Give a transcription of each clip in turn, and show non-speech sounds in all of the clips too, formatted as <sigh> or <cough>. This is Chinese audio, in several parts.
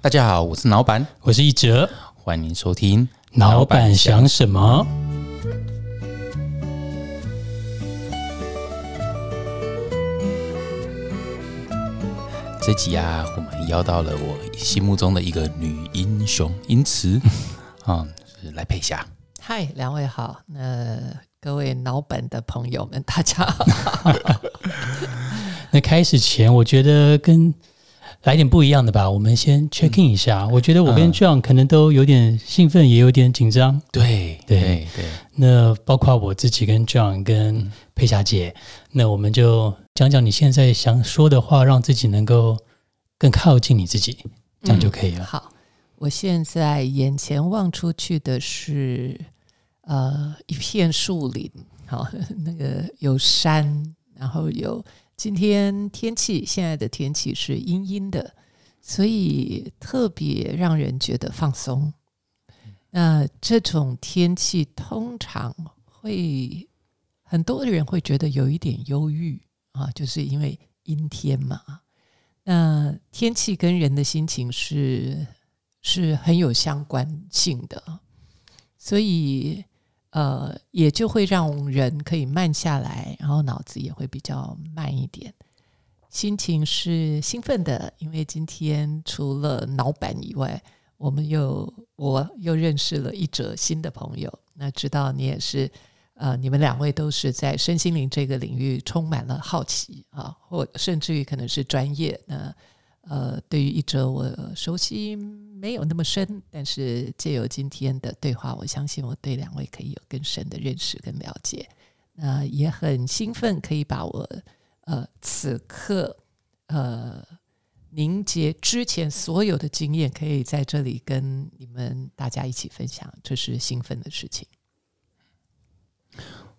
大家好，我是老板，我是一哲，欢迎收听。老板想什么？这集啊，我们邀到了我心目中的一个女英雄，因 <laughs> 此啊，是来佩霞。嗨，两位好，那各位老板的朋友们，大家好。<laughs> 那开始前，我觉得跟。来点不一样的吧，我们先 check in 一下。我觉得我跟 John 可能都有点兴奋，也有点紧张。对对对。那包括我自己跟 John 跟佩霞姐，那我们就讲讲你现在想说的话，让自己能够更靠近你自己，这样就可以了。好，我现在眼前望出去的是呃一片树林，好，那个有山，然后有。今天天气，现在的天气是阴阴的，所以特别让人觉得放松。那这种天气通常会很多的人会觉得有一点忧郁啊，就是因为阴天嘛。那天气跟人的心情是是很有相关性的，所以。呃，也就会让人可以慢下来，然后脑子也会比较慢一点，心情是兴奋的，因为今天除了老板以外，我们又我又认识了一则新的朋友。那知道你也是，呃，你们两位都是在身心灵这个领域充满了好奇啊，或甚至于可能是专业。那呃，对于一哲我熟悉。没有那么深，但是借由今天的对话，我相信我对两位可以有更深的认识跟了解。那也很兴奋，可以把我呃此刻呃凝结之前所有的经验，可以在这里跟你们大家一起分享，这是兴奋的事情。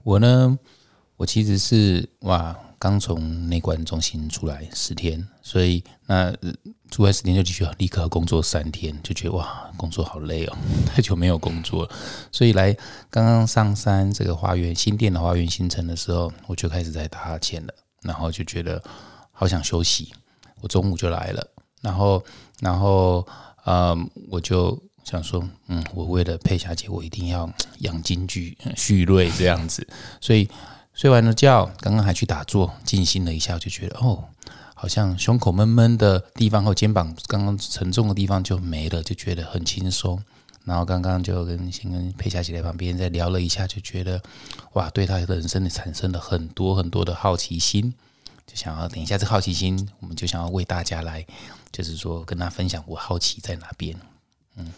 我呢，我其实是哇。刚从内观中心出来十天，所以那出来十天就继续立刻工作三天，就觉得哇，工作好累哦，<laughs> 太久没有工作了。所以来刚刚上山这个花园新店的花园新城的时候，我就开始在打哈欠了，然后就觉得好想休息。我中午就来了，然后然后呃，我就想说，嗯，我为了佩霞姐，我一定要养精蓄锐这样子，所以。睡完了觉，刚刚还去打坐静心了一下，就觉得哦，好像胸口闷闷的地方和肩膀刚刚沉重的地方就没了，就觉得很轻松。然后刚刚就跟先跟佩霞姐在旁边再聊了一下，就觉得哇，对她的人生的产生了很多很多的好奇心，就想要等一下这好奇心，我们就想要为大家来，就是说跟她分享我好奇在哪边。嗯，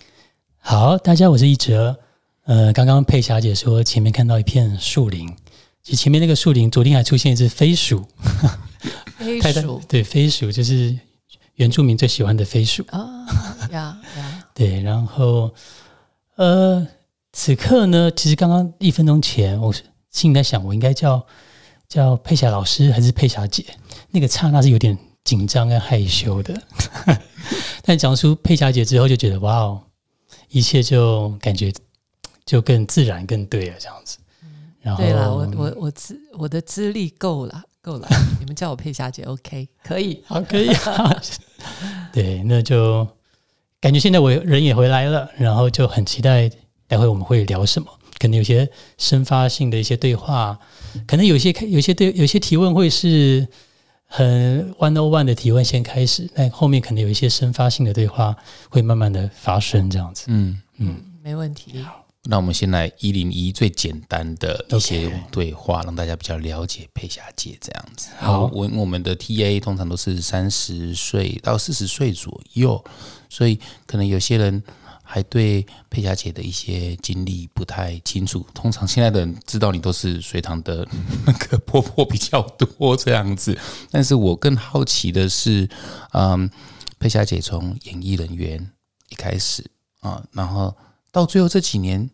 好，大家我是一哲。呃，刚刚佩霞姐说前面看到一片树林。其实前面那个树林，昨天还出现一只飞鼠。飞 <laughs> 鼠对飞鼠就是原住民最喜欢的飞鼠啊呀呀！<laughs> 对，然后呃，此刻呢，其实刚刚一分钟前，我心里在想，我应该叫叫佩霞老师还是佩霞姐？那个刹那是有点紧张跟害羞的。<laughs> 但讲出佩霞姐之后，就觉得哇哦，一切就感觉就更自然、更对了，这样子。对了，我我我资我的资历够了，够了。<laughs> 你们叫我佩霞姐，OK，可以，好，可以。<laughs> 对，那就感觉现在我人也回来了，然后就很期待待会我们会聊什么。可能有些生发性的一些对话，可能有些有些对有些提问会是很 one on one 的提问先开始，那后面可能有一些生发性的对话会慢慢的发生，这样子。嗯嗯，没问题。那我们先来一零一最简单的一些对话，让大家比较了解佩霞姐这样子。好，我我们的 T A 通常都是三十岁到四十岁左右，所以可能有些人还对佩霞姐的一些经历不太清楚。通常现在的人知道你都是隋唐的那个婆婆比较多这样子，但是我更好奇的是，嗯，佩霞姐从演艺人员一开始啊，然后。到最后这几年，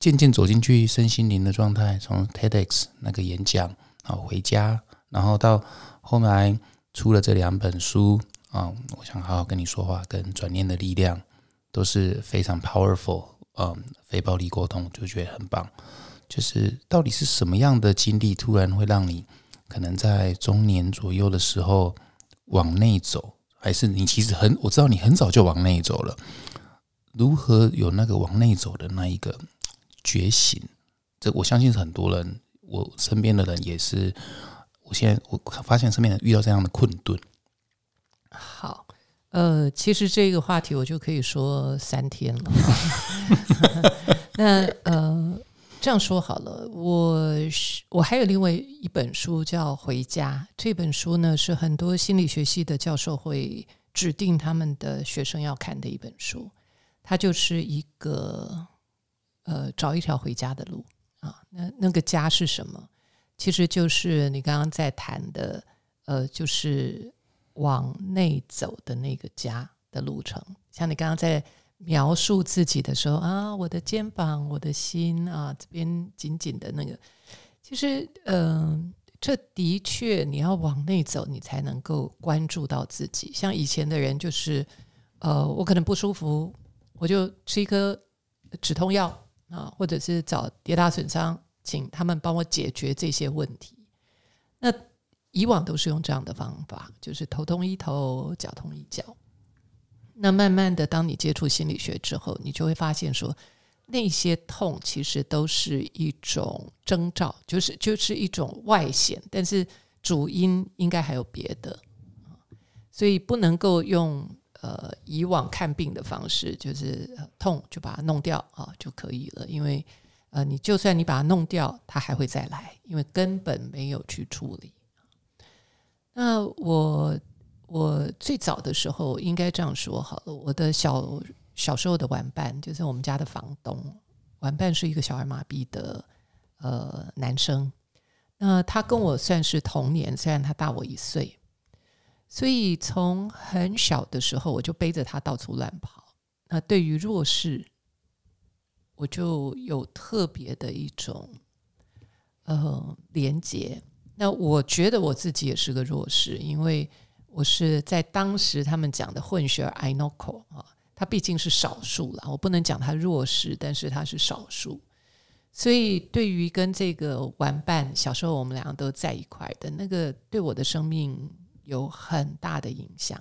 渐渐走进去身心灵的状态，从 TEDx 那个演讲啊，回家，然后到后来出了这两本书啊，我想好好跟你说话，跟转念的力量都是非常 powerful，嗯，非暴力沟通就觉得很棒。就是到底是什么样的经历，突然会让你可能在中年左右的时候往内走，还是你其实很我知道你很早就往内走了？如何有那个往内走的那一个觉醒？这我相信是很多人，我身边的人也是。我现在我发现身边人遇到这样的困顿。好，呃，其实这个话题我就可以说三天了。<laughs> <laughs> 那呃，这样说好了，我我还有另外一本书叫《回家》，这本书呢是很多心理学系的教授会指定他们的学生要看的一本书。它就是一个呃，找一条回家的路啊。那那个家是什么？其实就是你刚刚在谈的，呃，就是往内走的那个家的路程。像你刚刚在描述自己的时候啊，我的肩膀，我的心啊，这边紧紧的那个，其实，嗯，这的确你要往内走，你才能够关注到自己。像以前的人，就是呃，我可能不舒服，我就吃一颗止痛药啊，或者是找跌打损伤。请他们帮我解决这些问题。那以往都是用这样的方法，就是头痛医头，脚痛医脚。那慢慢的，当你接触心理学之后，你就会发现说，那些痛其实都是一种征兆，就是就是一种外显，但是主因应该还有别的所以不能够用呃以往看病的方式，就是痛就把它弄掉啊就可以了，因为。呃，你就算你把它弄掉，它还会再来，因为根本没有去处理。那我我最早的时候应该这样说好了，我的小小时候的玩伴就是我们家的房东，玩伴是一个小儿麻痹的呃男生。那他跟我算是同年，虽然他大我一岁，所以从很小的时候我就背着他到处乱跑。那对于弱势。我就有特别的一种呃连接。那我觉得我自己也是个弱势，因为我是在当时他们讲的混血儿 i n o c o 啊，他毕竟是少数了，我不能讲他弱势，但是他是少数。所以对于跟这个玩伴，小时候我们两个都在一块的那个，对我的生命有很大的影响。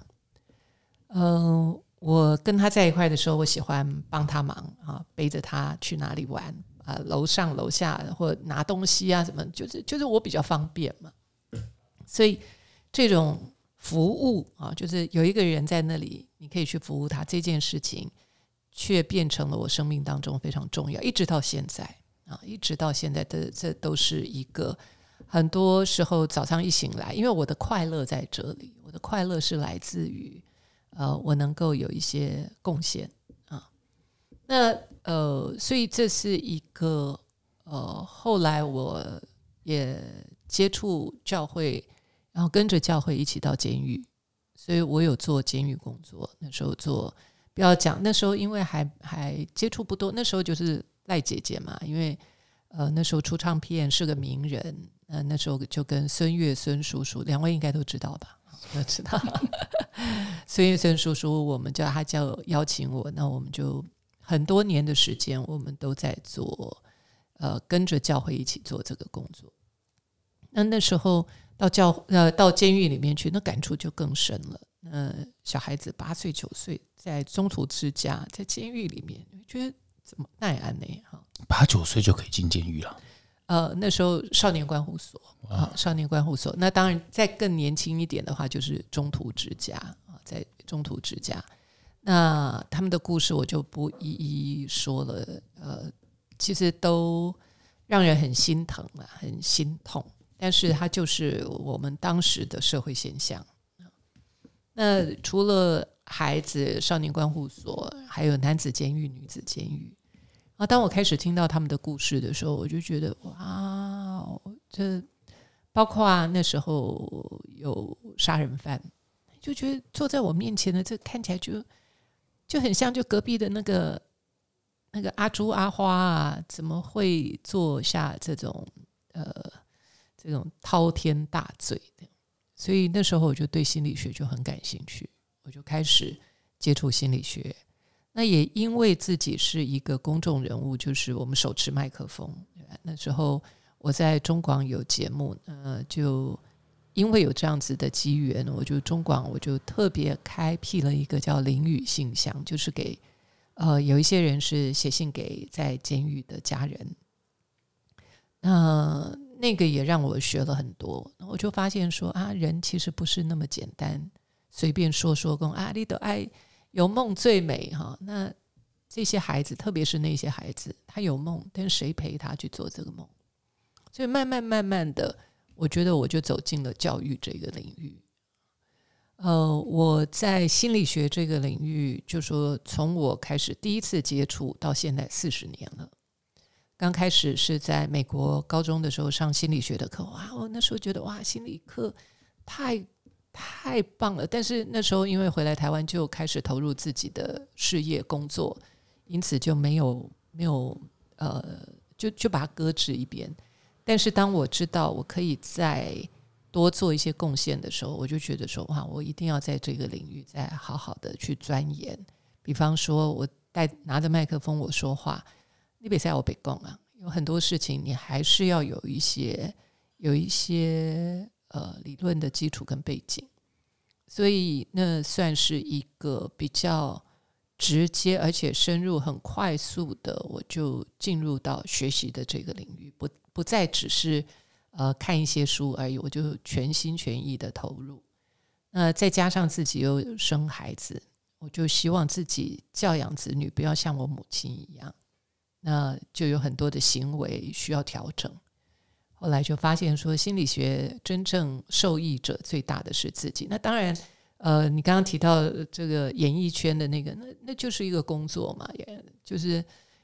嗯。我跟他在一块的时候，我喜欢帮他忙啊，背着他去哪里玩啊，楼上楼下或拿东西啊，什么，就是就是我比较方便嘛。所以这种服务啊，就是有一个人在那里，你可以去服务他这件事情，却变成了我生命当中非常重要，一直到现在啊，一直到现在的这都是一个很多时候早上一醒来，因为我的快乐在这里，我的快乐是来自于。呃，我能够有一些贡献啊，那呃，所以这是一个呃，后来我也接触教会，然后跟着教会一起到监狱，所以我有做监狱工作。那时候做，不要讲那时候，因为还还接触不多，那时候就是赖姐姐嘛，因为呃那时候出唱片是个名人，嗯那时候就跟孙悦孙叔叔两位应该都知道吧。都知道，<laughs> 孙悦孙叔叔，我们叫他叫邀请我，那我们就很多年的时间，我们都在做，呃，跟着教会一起做这个工作。那那时候到教呃到监狱里面去，那感触就更深了。嗯，小孩子八岁九岁，在中途之家，在监狱里面，觉得怎么奈安呢？哈，八九岁就可以进监狱了。呃，那时候少年观护所啊，少年观护所。那当然，再更年轻一点的话，就是中途之家啊，在中途之家。那他们的故事我就不一一说了。呃，其实都让人很心疼啊，很心痛。但是它就是我们当时的社会现象。那除了孩子少年观护所，还有男子监狱、女子监狱。啊！当我开始听到他们的故事的时候，我就觉得哇，这包括那时候有杀人犯，就觉得坐在我面前的这看起来就就很像就隔壁的那个那个阿朱阿花啊，怎么会做下这种呃这种滔天大罪的？所以那时候我就对心理学就很感兴趣，我就开始接触心理学。那也因为自己是一个公众人物，就是我们手持麦克风。那时候我在中广有节目，呃，就因为有这样子的机缘，我就中广我就特别开辟了一个叫林语信箱，就是给呃有一些人是写信给在监狱的家人。那那个也让我学了很多，我就发现说啊，人其实不是那么简单，随便说说公啊，你的爱有梦最美哈。那这些孩子，特别是那些孩子，他有梦，但谁陪他去做这个梦？所以慢慢慢慢的，我觉得我就走进了教育这个领域。呃，我在心理学这个领域，就说从我开始第一次接触到现在四十年了。刚开始是在美国高中的时候上心理学的课，哇，我那时候觉得哇，心理课太太棒了。但是那时候因为回来台湾就开始投入自己的事业工作，因此就没有没有呃，就就把它搁置一边。但是当我知道我可以再多做一些贡献的时候，我就觉得说哇，我一定要在这个领域再好好的去钻研。比方说，我带拿着麦克风我说话。你别在我北贡啊，有很多事情你还是要有一些有一些呃理论的基础跟背景，所以那算是一个比较直接而且深入、很快速的，我就进入到学习的这个领域，不不再只是呃看一些书而已，我就全心全意的投入。那再加上自己又生孩子，我就希望自己教养子女不要像我母亲一样。那就有很多的行为需要调整。后来就发现说，心理学真正受益者最大的是自己。那当然，呃，你刚刚提到这个演艺圈的那个，那那就是一个工作嘛，也就是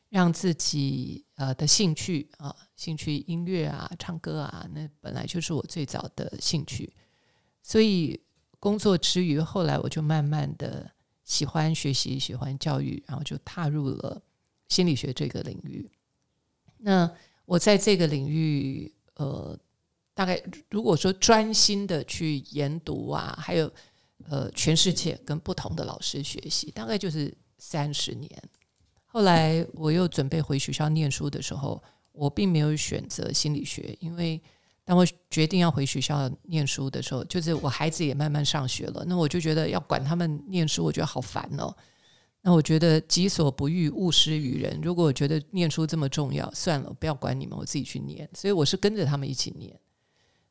让自己呃的兴趣啊，兴趣音乐啊，唱歌啊，那本来就是我最早的兴趣。所以工作之余，后来我就慢慢的喜欢学习，喜欢教育，然后就踏入了。心理学这个领域，那我在这个领域，呃，大概如果说专心的去研读啊，还有呃，全世界跟不同的老师学习，大概就是三十年。后来我又准备回学校念书的时候，我并没有选择心理学，因为当我决定要回学校念书的时候，就是我孩子也慢慢上学了，那我就觉得要管他们念书，我觉得好烦哦。那我觉得己所不欲，勿施于人。如果我觉得念书这么重要，算了，不要管你们，我自己去念。所以我是跟着他们一起念。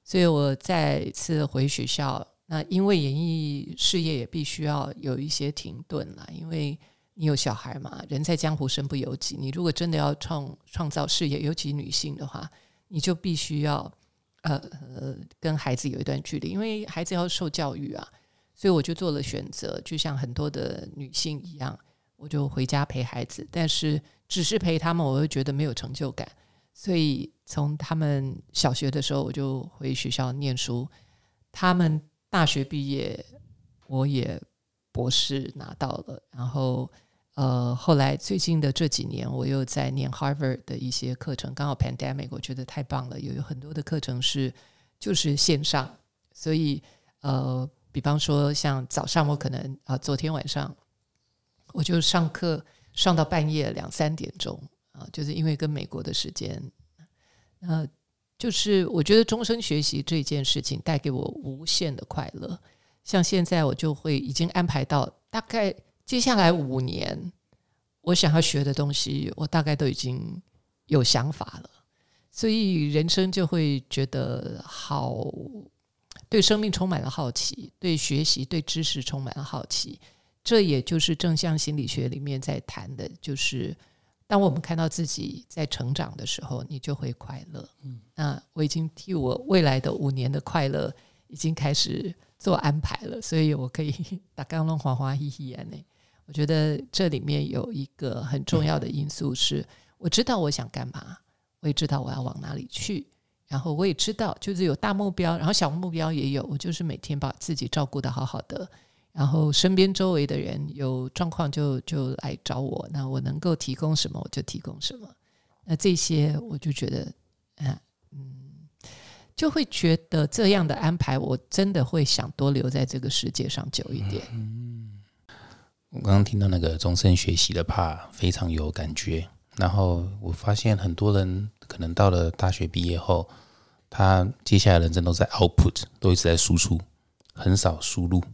所以我再次回学校，那因为演艺事业也必须要有一些停顿了，因为你有小孩嘛，人在江湖身不由己。你如果真的要创创造事业，尤其女性的话，你就必须要呃呃跟孩子有一段距离，因为孩子要受教育啊。所以我就做了选择，就像很多的女性一样，我就回家陪孩子。但是只是陪他们，我又觉得没有成就感。所以从他们小学的时候，我就回学校念书。他们大学毕业，我也博士拿到了。然后呃，后来最近的这几年，我又在念 Harvard 的一些课程。刚好 Pandemic，我觉得太棒了，有有很多的课程是就是线上，所以呃。比方说，像早上我可能啊，昨天晚上我就上课上到半夜两三点钟啊，就是因为跟美国的时间，呃，就是我觉得终身学习这件事情带给我无限的快乐。像现在我就会已经安排到大概接下来五年，我想要学的东西，我大概都已经有想法了，所以人生就会觉得好。对生命充满了好奇，对学习、对知识充满了好奇，这也就是正向心理学里面在谈的，就是当我们看到自己在成长的时候，你就会快乐。嗯，那我已经替我未来的五年的快乐已经开始做安排了，所以我可以 <laughs> 打刚龙花花嘻嘻眼呢。我觉得这里面有一个很重要的因素是，我知道我想干嘛，我也知道我要往哪里去。然后我也知道，就是有大目标，然后小目标也有。我就是每天把自己照顾的好好的，然后身边周围的人有状况就就来找我，那我能够提供什么我就提供什么。那这些我就觉得，嗯嗯，就会觉得这样的安排，我真的会想多留在这个世界上久一点。嗯，我刚刚听到那个终身学习的怕非常有感觉。然后我发现很多人可能到了大学毕业后。他接下来人生都在 output，都一直在输出，很少输入，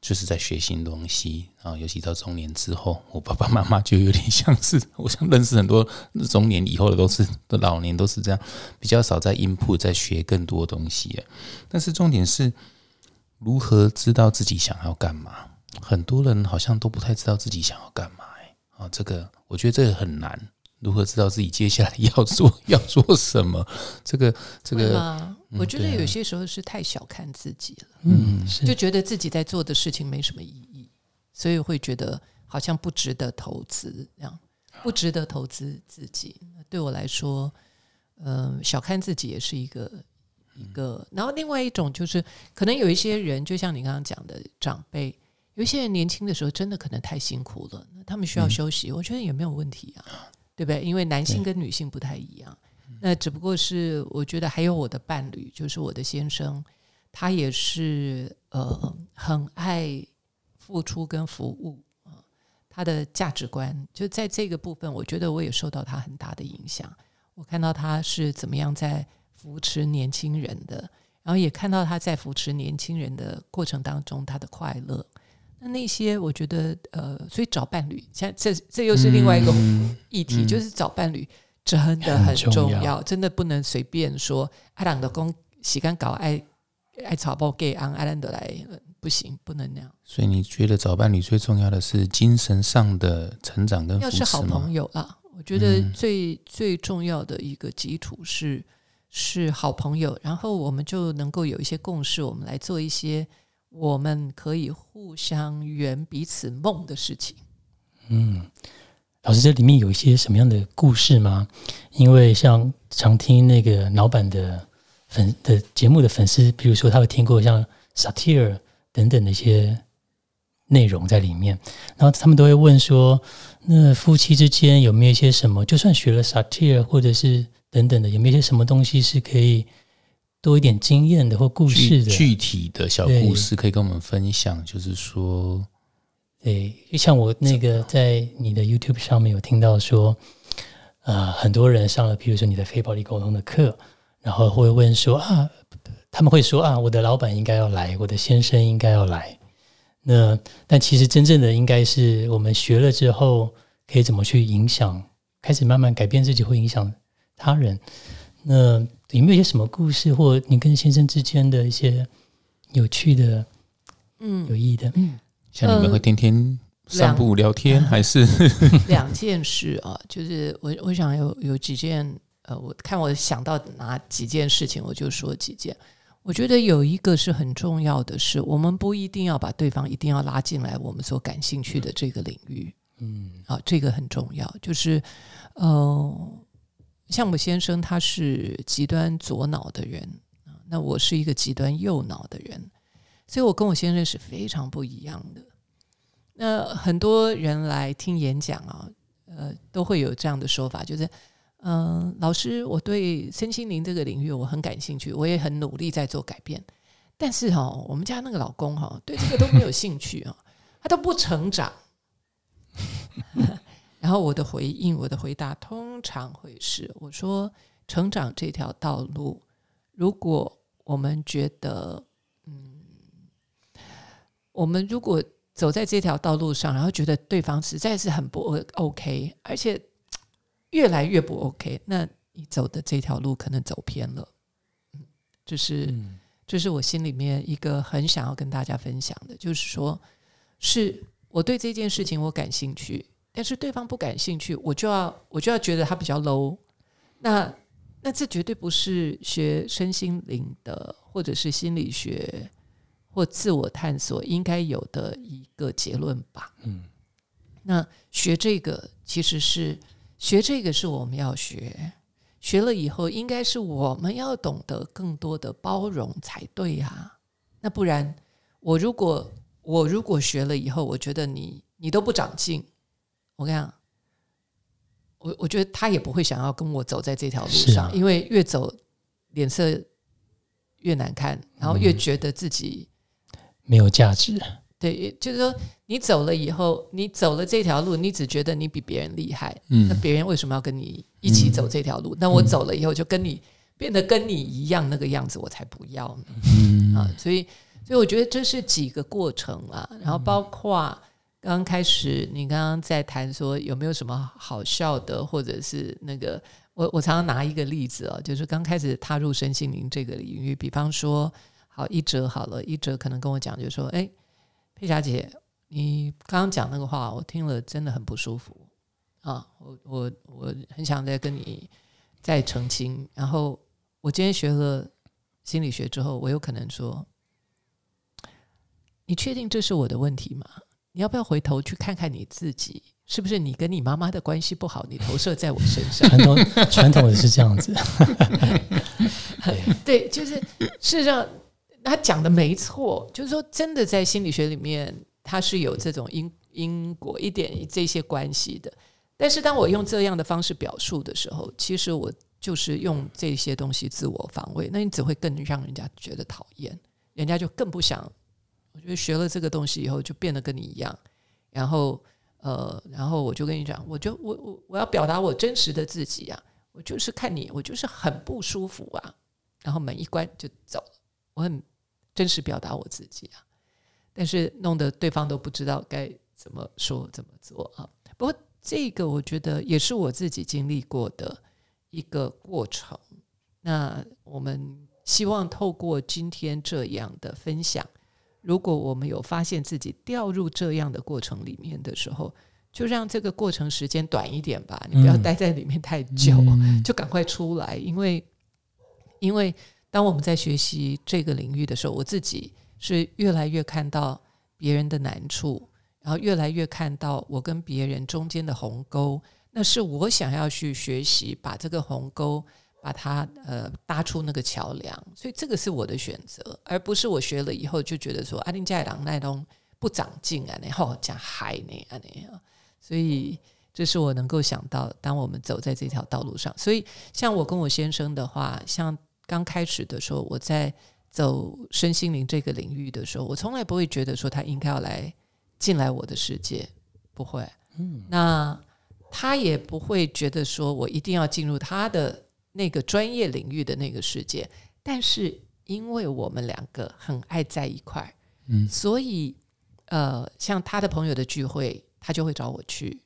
就是在学新东西。啊尤其到中年之后，我爸爸妈妈就有点像是，<laughs> 我想认识很多中年以后的都是老年都是这样，比较少在 input 在学更多东西。但是重点是如何知道自己想要干嘛？很多人好像都不太知道自己想要干嘛。哎，啊，这个我觉得这个很难。如何知道自己接下来要做要做什么？<laughs> 这个这个，我觉得有些时候是太小看自己了，嗯，就觉得自己在做的事情没什么意义，所以会觉得好像不值得投资，这样不值得投资自己。对我来说，嗯，小看自己也是一个一个。然后另外一种就是，可能有一些人，就像你刚刚讲的长辈，有一些人年轻的时候真的可能太辛苦了，那他们需要休息，我觉得也没有问题啊。对不对？因为男性跟女性不太一样，那只不过是我觉得还有我的伴侣，就是我的先生，他也是呃很爱付出跟服务啊，他的价值观就在这个部分，我觉得我也受到他很大的影响。我看到他是怎么样在扶持年轻人的，然后也看到他在扶持年轻人的过程当中他的快乐。那那些我觉得呃，所以找伴侣，像这这又是另外一个议题，就是找伴侣真的很重要，真的不能随便说阿朗的公洗干搞爱爱草包给安阿兰德来，不行，不能那样。所以你觉得找伴侣最重要的是精神上的成长跟要是好朋友啦，我觉得最最重要的一个基础是是好朋友，然后我们就能够有一些共识，我们来做一些。我们可以互相圆彼此梦的事情。嗯，老师，这里面有一些什么样的故事吗？因为像常听那个老板的粉的节目的粉丝，比如说他会听过像 satire 等等的一些内容在里面，然后他们都会问说，那夫妻之间有没有一些什么？就算学了 satire 或者是等等的，有没有一些什么东西是可以？多一点经验的或故事的具体的小故事，可以跟我们分享。就是说，对，就像我那个在你的 YouTube 上面有听到说，呃，很多人上了，比如说你的非暴力沟通的课，然后会问说啊，他们会说啊，我的老板应该要来，我的先生应该要来。那但其实真正的应该是我们学了之后，可以怎么去影响，开始慢慢改变自己，会影响他人。那有没有一些什么故事，或你跟先生之间的一些有趣的、嗯，有意义的？嗯，像你们会天天散步聊天，还是 <laughs> 两件事啊？就是我我想有有几件，呃，我看我想到哪几件事情，我就说几件。我觉得有一个是很重要的是，我们不一定要把对方一定要拉进来我们所感兴趣的这个领域。嗯，啊，这个很重要，就是呃。像我先生，他是极端左脑的人啊，那我是一个极端右脑的人，所以我跟我先生是非常不一样的。那很多人来听演讲啊，呃，都会有这样的说法，就是，嗯，老师，我对身心灵这个领域我很感兴趣，我也很努力在做改变，但是哈，我们家那个老公哈，对这个都没有兴趣啊，他都不成长。然后我的回应，我的回答通常会是：我说，成长这条道路，如果我们觉得，嗯，我们如果走在这条道路上，然后觉得对方实在是很不 OK，而且越来越不 OK，那你走的这条路可能走偏了。嗯，就是，这是我心里面一个很想要跟大家分享的，就是说，是我对这件事情我感兴趣。但是对方不感兴趣，我就要我就要觉得他比较 low，那那这绝对不是学身心灵的，或者是心理学或自我探索应该有的一个结论吧。嗯，那学这个其实是学这个是我们要学，学了以后应该是我们要懂得更多的包容才对呀。那不然我如果我如果学了以后，我觉得你你都不长进。我跟你讲，我我觉得他也不会想要跟我走在这条路上，因为越走脸色越难看，然后越觉得自己没有价值。对，就是说你走了以后，你走了这条路，你只觉得你比别人厉害，嗯，那别人为什么要跟你一起走这条路？那我走了以后就跟你变得跟你一样那个样子，我才不要呢。嗯啊，所以所以我觉得这是几个过程啊，然后包括刚开始你刚刚在谈说有没有什么好笑的，或者是那个我我常常拿一个例子哦，就是刚开始踏入身心灵这个领域，比方说好一哲好了，一哲可能跟我讲，就说哎，佩霞姐，你刚刚讲那个话，我听了真的很不舒服啊，我我我很想再跟你再澄清，然后我今天学了心理学之后，我有可能说。你确定这是我的问题吗？你要不要回头去看看你自己，是不是你跟你妈妈的关系不好，你投射在我身上？<laughs> 传统传统的是这样子，<laughs> 对，就是事实上他讲的没错，就是说真的在心理学里面，它是有这种因因果一点这些关系的。但是当我用这样的方式表述的时候，其实我就是用这些东西自我防卫，那你只会更让人家觉得讨厌，人家就更不想。我觉得学了这个东西以后，就变得跟你一样。然后，呃，然后我就跟你讲，我就我我我要表达我真实的自己啊，我就是看你，我就是很不舒服啊。然后门一关就走了，我很真实表达我自己啊。但是弄得对方都不知道该怎么说怎么做啊。不过这个我觉得也是我自己经历过的一个过程。那我们希望透过今天这样的分享。如果我们有发现自己掉入这样的过程里面的时候，就让这个过程时间短一点吧，你不要待在里面太久，就赶快出来。因为，因为当我们在学习这个领域的时候，我自己是越来越看到别人的难处，然后越来越看到我跟别人中间的鸿沟，那是我想要去学习把这个鸿沟。把它呃搭出那个桥梁，所以这个是我的选择，而不是我学了以后就觉得说阿丁加朗奈东不长进啊，然后讲海呢啊那样，所以这是我能够想到，当我们走在这条道路上，所以像我跟我先生的话，像刚开始的时候，我在走身心灵这个领域的时候，我从来不会觉得说他应该要来进来我的世界，不会，嗯，那他也不会觉得说我一定要进入他的。那个专业领域的那个世界，但是因为我们两个很爱在一块儿，嗯，所以呃，像他的朋友的聚会，他就会找我去。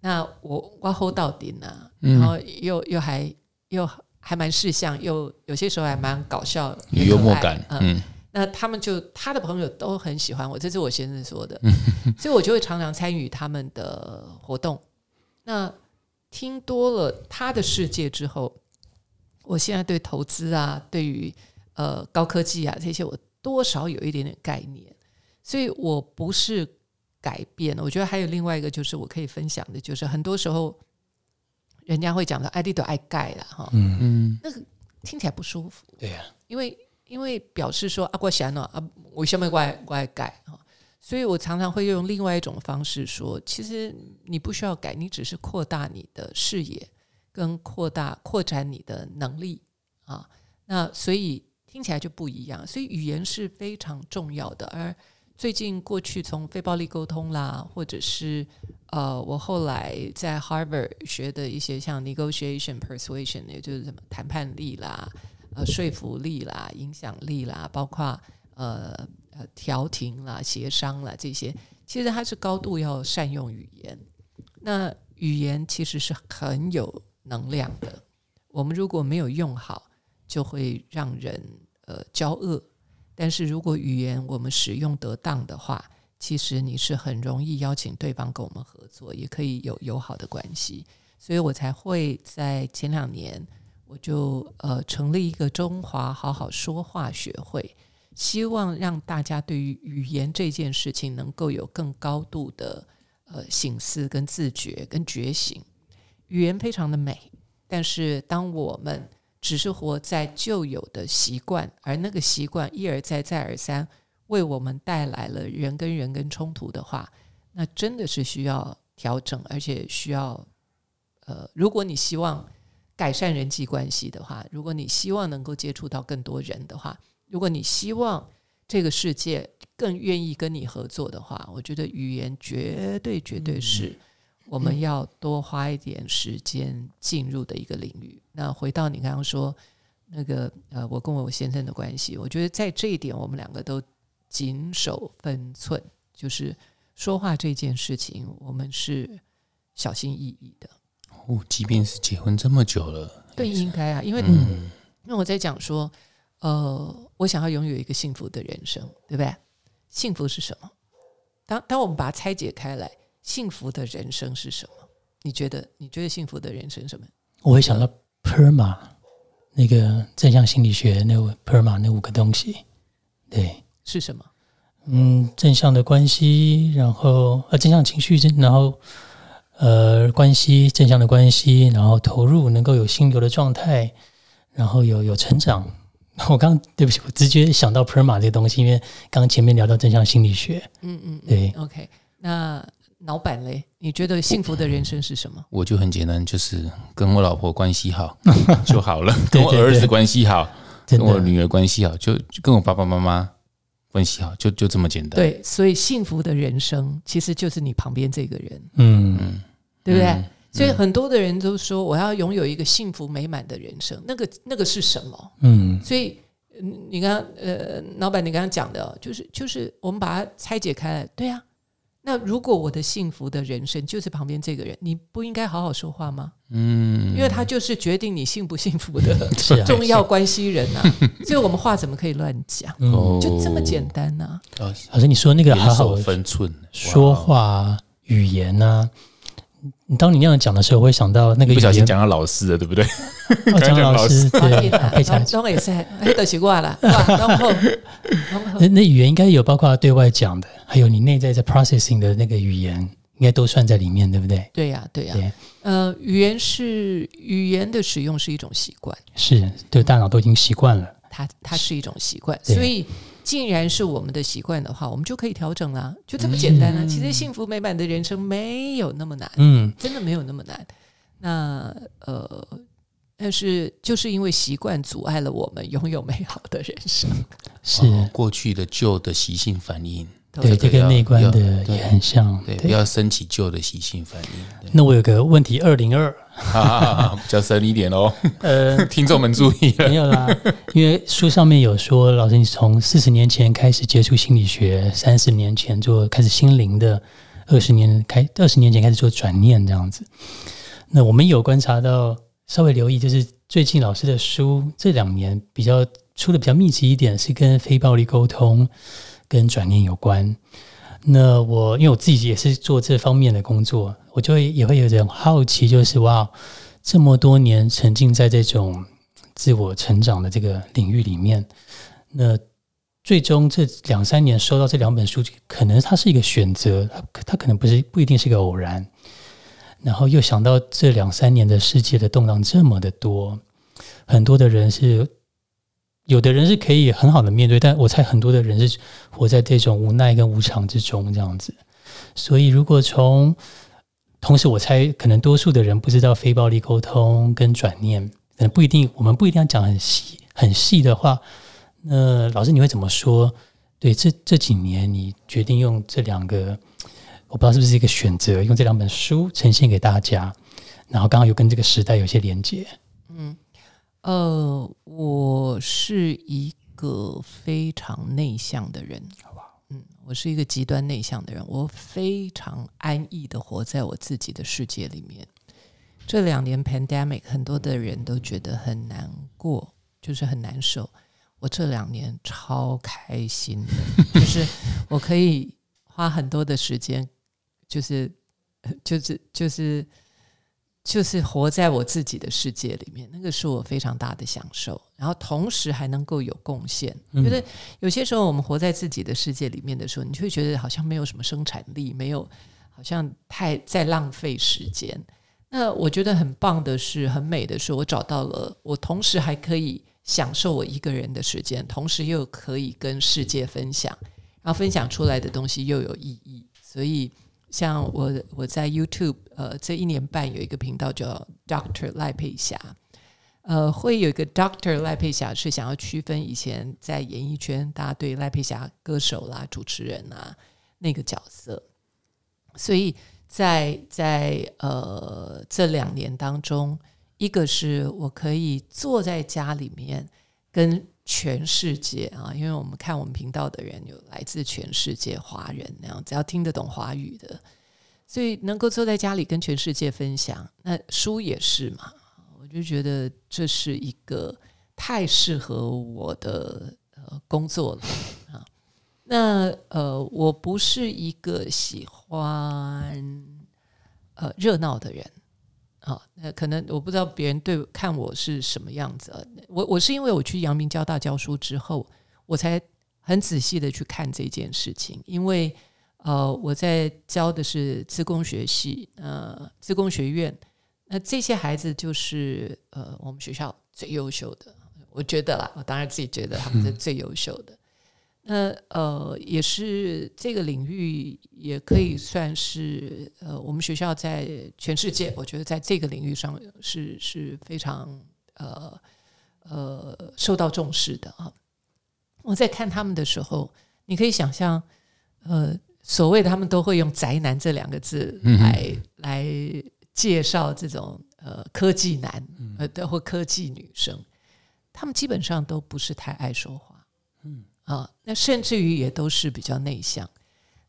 那我挖 hold 到底呢，然后又又还又还蛮事项，又有些时候还蛮搞笑，有幽默感，嗯。那他们就他的朋友都很喜欢我，这是我先生说的，所以我就会常常参与他们的活动。那听多了他的世界之后。我现在对投资啊，对于呃高科技啊这些，我多少有一点点概念，所以我不是改变。我觉得还有另外一个，就是我可以分享的，就是很多时候人家会讲的“爱丽都爱盖”了哈，嗯嗯，那个听起来不舒服。对呀，因为因为表示说啊，我想呢啊，我下面怪怪盖哈，所以我常常会用另外一种方式说，其实你不需要改，你只是扩大你的视野。跟扩大、扩展你的能力啊，那所以听起来就不一样。所以语言是非常重要的。而最近过去从非暴力沟通啦，或者是呃，我后来在 Harvard 学的一些像 negotiation persuasion，也就是什么谈判力啦、呃说服力啦、影响力啦，包括呃呃调停啦、协商啦这些，其实它是高度要善用语言。那语言其实是很有。能量的，我们如果没有用好，就会让人呃骄恶。但是如果语言我们使用得当的话，其实你是很容易邀请对方跟我们合作，也可以有友好的关系。所以我才会在前两年，我就呃成立一个中华好好说话学会，希望让大家对于语言这件事情能够有更高度的呃醒思、跟自觉、跟觉醒。语言非常的美，但是当我们只是活在旧有的习惯，而那个习惯一而再再而三为我们带来了人跟人跟冲突的话，那真的是需要调整，而且需要呃，如果你希望改善人际关系的话，如果你希望能够接触到更多人的话，如果你希望这个世界更愿意跟你合作的话，我觉得语言绝对绝对是。我们要多花一点时间进入的一个领域。那回到你刚刚说那个呃，我跟我先生的关系，我觉得在这一点，我们两个都谨守分寸，就是说话这件事情，我们是小心翼翼的。哦，即便是结婚这么久了，对，应该啊，因为嗯因为我在讲说，呃，我想要拥有一个幸福的人生，对不对？幸福是什么？当当我们把它拆解开来，幸福的人生是什么？你觉得？你觉得幸福的人生是什么？我会想到 PERMA 那个正向心理学那五 PERMA 那五个东西，对，是什么？嗯，正向的关系，然后呃正向情绪，然后呃关系正向的关系，然后投入能够有心流的状态，然后有有成长。<laughs> 我刚对不起，我直接想到 PERMA 这个东西，因为刚刚前面聊到正向心理学，嗯嗯，嗯对 OK，那老板嘞？你觉得幸福的人生是什么？我就很简单，就是跟我老婆关系好 <laughs> 就好了，跟我儿子关系好，跟我女儿关系好，就就跟我爸爸妈妈关系好，就就这么简单。，对，所以幸福的人生其实就是你旁边这个人，嗯对不对？嗯所以很多的人都说我要拥有一个幸福美满的人生，那个那个是什么？嗯所以嗯你刚刚呃，老板你刚刚讲的哦，就是就是我们把它拆解开来，对啊。那如果我的幸福的人生就是旁边这个人，你不应该好好说话吗？嗯，因为他就是决定你幸不幸福的 <laughs> <laughs> 重要关系人啊。<laughs> 所以我们话怎么可以乱讲？就这么简单呐、哦老师你说那个好好分寸，说话啊、语言啊，你当你那样讲的时候，我会想到那个不小心讲到老师了，对不对？哦，<laughs> 张老师啊，对天，<laughs> 哪可以讲拢拢会使，迄就是我啦。哇，然 <laughs> 后，然后那那语言应该有包括对外讲的，还有你内在在 processing 的那个语言，应该都算在里面，对不对？对呀、对呀、对，呃，语言是语言的使用是一种习惯，是对大脑都已经习惯了。它它是一种习惯，所以既然是我们的习惯的话，我们就可以调整啦，就这么简单啊。其实幸福美满的人生没有那么难，嗯，真的没有那么难。那呃，但是就是因为习惯阻碍了我们拥有美好的人生。是，哦过去的旧的习性反应，对，这个内观的也很像。对，不要升起旧的习性反应，那我有个问题，二零二，哈哈哈哈比较深一点哦，呃，<laughs> 听众们注意了。没有啦，因为书上面有说，老师你从四十年前开始接触心理学，三十年前做开始心灵的，二十年开二十年前开始做转念这样子。那我们有观察到，稍微留意，就是最近老师的书这两年比较出的比较密集一点，是跟非暴力沟通跟转念有关。那我因为我自己也是做这方面的工作，我就会也会有点好奇，就是哇，这么多年沉浸在这种自我成长的这个领域里面，那最终这两三年收到这两本书，可能它是一个选择，它它可能不是不一定是个偶然。然后又想到这两三年的世界的动荡这么的多，很多的人是，有的人是可以很好的面对，但我猜很多的人是活在这种无奈跟无常之中这样子。所以如果从同时，我猜可能多数的人不知道非暴力沟通跟转念，可能不一定，我们不一定要讲很细很细的话。那老师你会怎么说？对这这几年，你决定用这两个，我不知道是不是一个选择，用这两本书呈现给大家，然后刚好又跟这个时代有些连接。嗯呃，我是一个非常内向的人，嗯，我是一个极端内向的人，我非常安逸的活在我自己的世界里面。这两年 pandemic，很多的人都觉得很难过，就是很难受。我这两年超开心的，就 <laughs> 是我可以花很多的时间，就是 <laughs> 就是就是就是活在我自己的世界里面，那个是我非常大的享受。然后同时还能够有贡献，嗯觉得有些时候我们活在自己的世界里面的时候，你就会觉得好像没有什么生产力，没有好像太在浪费时间。那我觉得很棒的是，很美的是，我找到了我同时还可以享受我一个人的时间，同时又可以跟世界分享，然后分享出来的东西又有意义。所以，像我我在 YouTube 呃这一年半有一个频道叫 Doctor 赖佩霞，呃，会有一个 Doctor 赖佩霞是想要区分以前在演艺圈大家对赖佩霞歌手啦、主持人啊那个角色，所以在在呃这两年当中，一个是我可以坐在家里面跟全世界啊，因为我们看我们频道的人有来自全世界华人那样，只要听得懂华语的，所以能够坐在家里跟全世界分享，那书也是嘛，我就觉得这是一个太适合我的呃工作了啊。那呃，我不是一个喜欢呃热闹的人。啊，那可能我不知道别人对看我是什么样子。我我是因为我去阳明交大教书之后，我才很仔细的去看这件事情。因为呃，我在教的是自工学系，呃，自工学院，那这些孩子就是呃，我们学校最优秀的。我觉得啦，我当然自己觉得他们是最优秀的。那呃，也是这个领域，也可以算是呃，我们学校在全世界，我觉得在这个领域上是是非常呃呃受到重视的啊。我在看他们的时候，你可以想象，呃，所谓的他们都会用“宅男”这两个字来来介绍这种呃科技男呃或科技女生，他们基本上都不是太爱说话，嗯。啊，那甚至于也都是比较内向，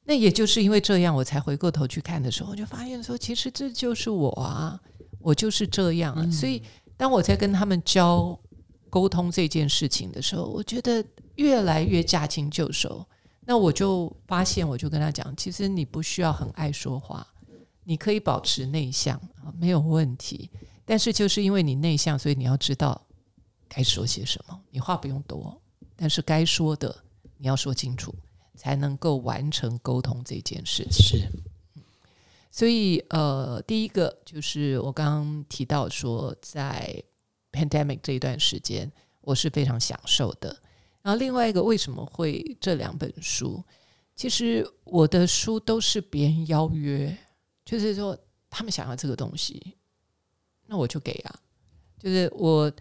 那也就是因为这样，我才回过头去看的时候，我就发现说，其实这就是我啊，我就是这样。所以，当我在跟他们教沟通这件事情的时候，我觉得越来越驾轻就熟。那我就发现，我就跟他讲，其实你不需要很爱说话，你可以保持内向啊，没有问题。但是就是因为你内向，所以你要知道该说些什么，你话不用多。但是该说的你要说清楚，才能够完成沟通这件事情。是，所以呃，第一个就是我刚刚提到说，在 pandemic 这一段时间，我是非常享受的。然后另外一个，为什么会这两本书？其实我的书都是别人邀约，就是说他们想要这个东西，那我就给啊，就是我。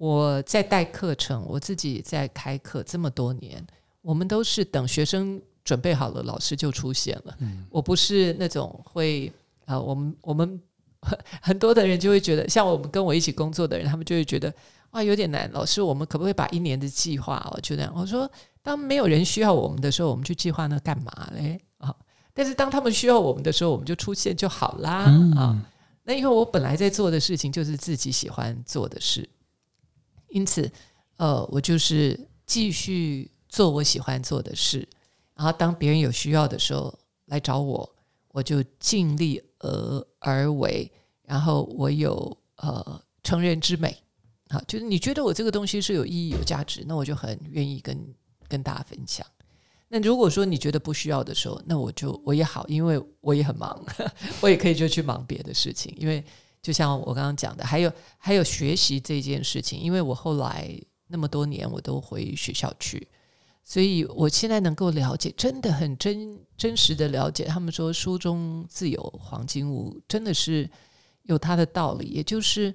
我在带课程，我自己在开课这么多年，我们都是等学生准备好了，老师就出现了。我不是那种会啊，我们我们 <laughs> 很多的人就会觉得，像我们跟我一起工作的人，他们就会觉得哇有点难。老师，我们可不可以把一年的计划哦就这样？我说，当没有人需要我们的时候，我们去计划那干嘛嘞？啊，但是当他们需要我们的时候，我们就出现就好啦啊。那因为我本来在做的事情就是自己喜欢做的事。因此，呃，我就是继续做我喜欢做的事，然后当别人有需要的时候来找我，我就尽力而而为，然后我有呃成人之美，好，就是你觉得我这个东西是有意义、有价值，那我就很愿意跟跟大家分享。那如果说你觉得不需要的时候，那我就我也好，因为我也很忙，<laughs> 我也可以就去忙别的事情，因为。就像我刚刚讲的，还有还有学习这件事情，因为我后来那么多年我都回学校去，所以我现在能够了解，真的很真真实的了解。他们说书中自有黄金屋，真的是有它的道理。也就是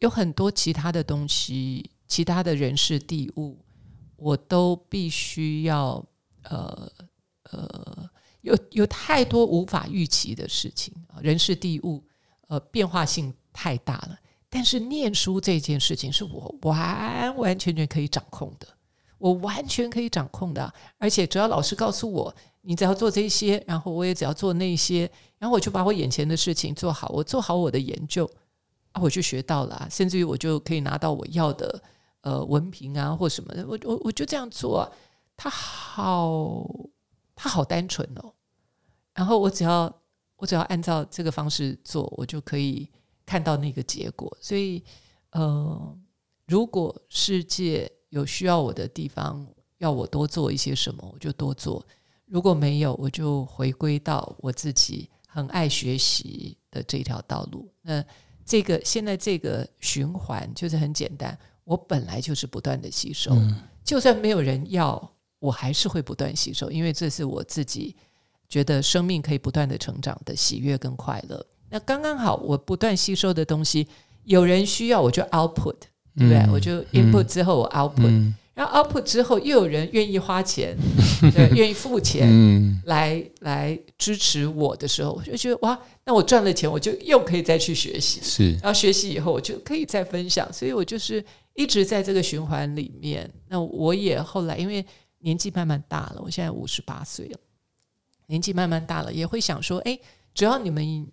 有很多其他的东西，其他的人事地物，我都必须要呃呃，有有太多无法预期的事情啊，人事地物。呃，变化性太大了。但是念书这件事情是我完完全全可以掌控的，我完全可以掌控的。而且只要老师告诉我，你只要做这些，然后我也只要做那些，然后我就把我眼前的事情做好，我做好我的研究啊，我就学到了，甚至于我就可以拿到我要的呃文凭啊或什么的。我我我就这样做，他好，他好单纯哦。然后我只要。我只要按照这个方式做，我就可以看到那个结果。所以，呃，如果世界有需要我的地方，要我多做一些什么，我就多做；如果没有，我就回归到我自己很爱学习的这条道路。那这个现在这个循环就是很简单，我本来就是不断的吸收，就算没有人要，我还是会不断吸收，因为这是我自己。觉得生命可以不断的成长的喜悦跟快乐，那刚刚好，我不断吸收的东西，有人需要我就 output，对不对？我就 input 之后我 output，然后 output 之后又有人愿意花钱，<laughs> 对，愿意付钱嗯，来来支持我的时候，我就觉得哇，那我赚了钱，我就又可以再去学习，是。然后学习以后我就可以再分享，所以我就是一直在这个循环里面。那我也后来因为年纪慢慢大了，我现在五十八岁了，年纪慢慢大了，也会想说，哎，只要你们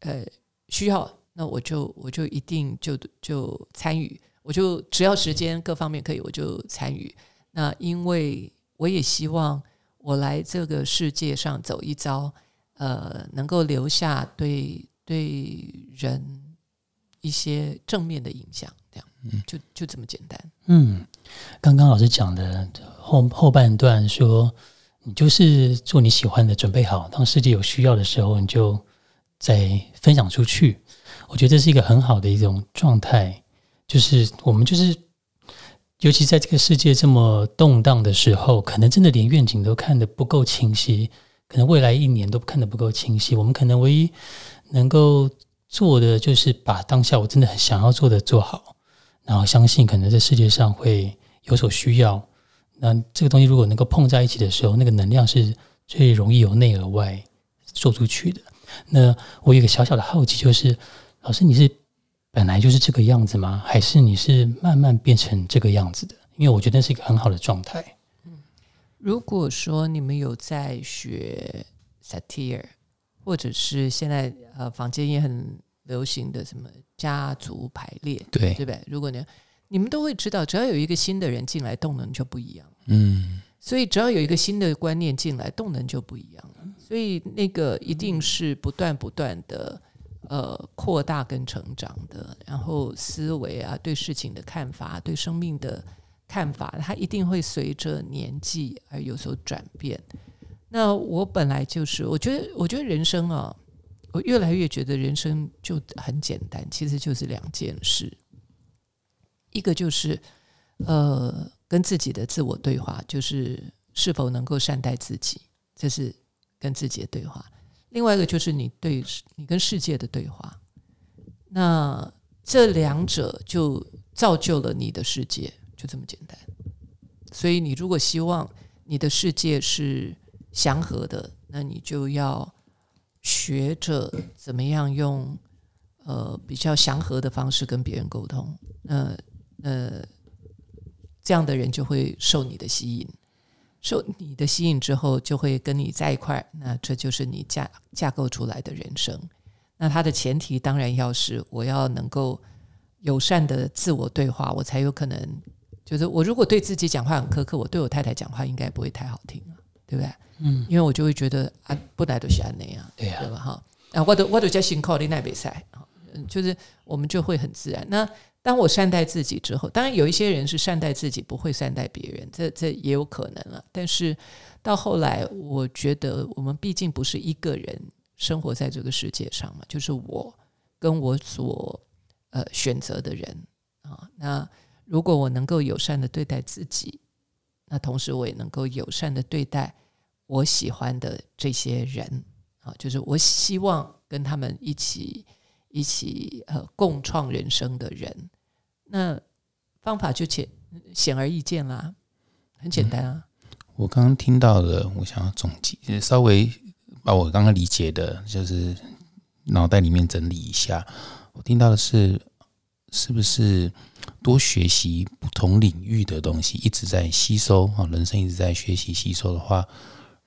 呃需要，那我就我就一定就就参与，我就只要时间各方面可以，我就参与。那因为我也希望我来这个世界上走一遭，呃，能够留下对对人一些正面的影响，这样，就就这么简单。嗯，刚刚老师讲的后后半段说，你就是做你喜欢的，准备好，当世界有需要的时候，你就再分享出去。我觉得这是一个很好的一种状态，就是我们就是，尤其在这个世界这么动荡的时候，可能真的连愿景都看得不够清晰，可能未来一年都看得不够清晰。我们可能唯一能够做的，就是把当下我真的很想要做的做好。然后相信可能这世界上会有所需要。那这个东西如果能够碰在一起的时候，那个能量是最容易由内而外做出去的。那我有一个小小的好奇，就是老师你是本来就是这个样子吗？还是你是慢慢变成这个样子的？因为我觉得是一个很好的状态。嗯如果说你们有在学 satire，或者是现在呃房间也很流行的什么家族排列，对对不对？如果你你们都会知道，只要有一个新的人进来，动能就不一样。嗯，所以只要有一个新的观念进来，动能就不一样了。所以那个一定是不断不断的呃扩大跟成长的，然后思维啊，对事情的看法，对生命的看法，它一定会随着年纪而有所转变。那我本来就是，我觉得，我觉得人生啊，我越来越觉得人生就很简单，其实就是两件事，一个就是呃跟自己的自我对话，就是是否能够善待自己，这是跟自己的对话；另外一个就是你对你跟世界的对话。那这两者就造就了你的世界，就这么简单。所以，你如果希望你的世界是祥和的，那你就要学着怎么样用呃比较祥和的方式跟别人沟通。那呃，这样的人就会受你的吸引，受你的吸引之后，就会跟你在一块儿。那这就是你架架构出来的人生。那它的前提当然要是我要能够友善的自我对话，我才有可能。就是我如果对自己讲话很苛刻，我对我太太讲话应该不会太好听啊，对不对？嗯，因为我就会觉得啊，不来都是安那样，对呀、对吧？哈，啊，我都我都叫辛苦你那比赛就是我们就会很自然。那当我善待自己之后，当然有一些人是善待自己，不会善待别人，这这也有可能了。但是到后来，我觉得我们毕竟不是一个人生活在这个世界上嘛，就是我跟我所呃选择的人啊。那如果我能够友善的对待自己，那同时我也能够友善的对待我喜欢的这些人啊，就是我希望跟他们一起一起呃共创人生的人，那方法就显显而易见啦，很简单啊。我刚刚听到的，我想要总结，稍微把我刚刚理解的，就是脑袋里面整理一下。我听到的是，是不是多学习不同领域的东西，一直在吸收啊？人生一直在学习吸收的话，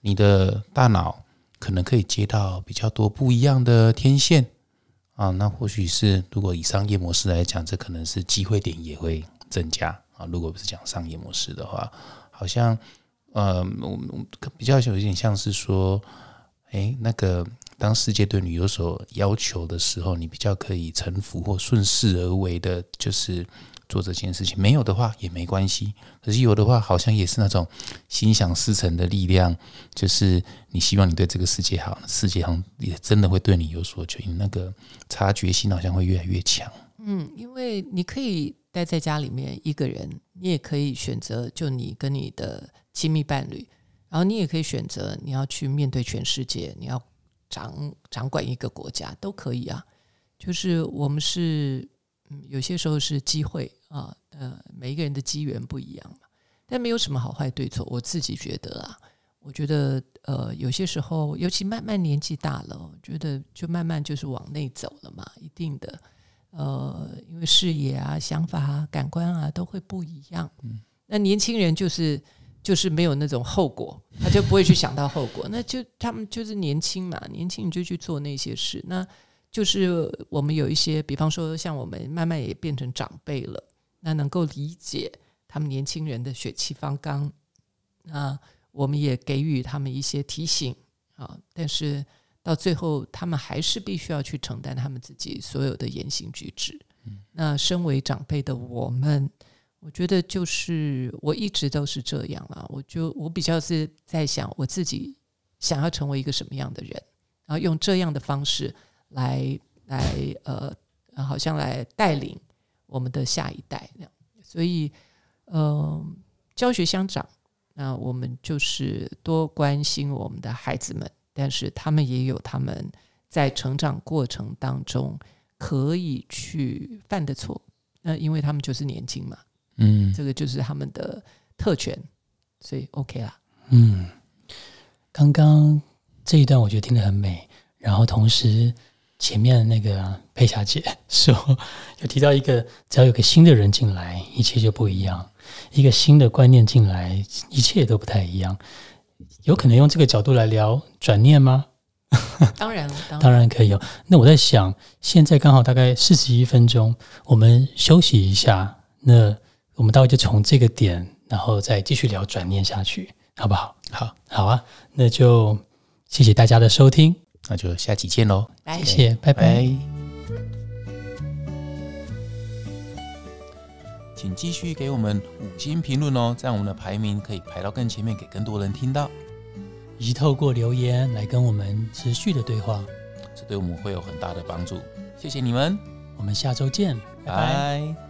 你的大脑可能可以接到比较多不一样的天线啊。那或许是，如果以商业模式来讲，这可能是机会点也会增加啊。如果不是讲商业模式的话，好像。呃，我我比较有一点像是说，哎，那个当世界对你有所要求的时候，你比较可以臣服或顺势而为的，就是做这件事情。没有的话也没关系，可是有的话，好像也是那种心想事成的力量，就是你希望你对这个世界好，世界上也真的会对你有所求，你那个察觉心好像会越来越强。嗯，因为你可以待在家里面一个人，你也可以选择就你跟你的亲密伴侣，然后你也可以选择你要去面对全世界，你要掌掌管一个国家都可以啊。就是我们是，嗯，有些时候是机会啊，呃，每一个人的机缘不一样嘛。但没有什么好坏对错，我自己觉得啊，我觉得呃，有些时候，尤其慢慢年纪大了，我觉得就慢慢就是往内走了嘛，一定的，呃，因为视野啊、想法啊、感官啊都会不一样。嗯，那年轻人就是就是没有那种后果，他就不会去想到后果，那就他们就是年轻嘛，年轻你就去做那些事，那就是我们有一些，比方说像我们慢慢也变成长辈了，那能够理解他们年轻人的血气方刚，那我们也给予他们一些提醒啊，但是到最后，他们还是必须要去承担他们自己所有的言行举止。那身为长辈的我们，我觉得就是我一直都是这样了。我就我比较是在想，我自己想要成为一个什么样的人，然后用这样的方式来来呃，好像来带领我们的下一代那样。所以，嗯，教学相长。那我们就是多关心我们的孩子们，但是他们也有他们在成长过程当中可以去犯的错，那因为他们就是年轻嘛，嗯这个就是他们的特权，所以 OK 啦。嗯，刚刚这一段我觉得听得很美，然后同时前面那个佩霞姐说，有提到一个，只要有个新的人进来，一切就不一样；一个新的观念进来，一切都不太一样。有可能用这个角度来聊转念吗？当然，当然可以哦。那我在想，现在刚好大概四十一分钟，我们休息一下。那我们待会就从这个点，然后再继续聊转念下去，好不好？好，好啊，那就谢谢大家的收听，那就下期见喽，谢谢，拜拜。拜。请继续给我们五星评论哦，这样我们的排名可以排到更前面，给更多人听到。以及透过留言来跟我们持续的对话。这对我们会有很大的帮助。谢谢你们，我们下周见，拜拜。拜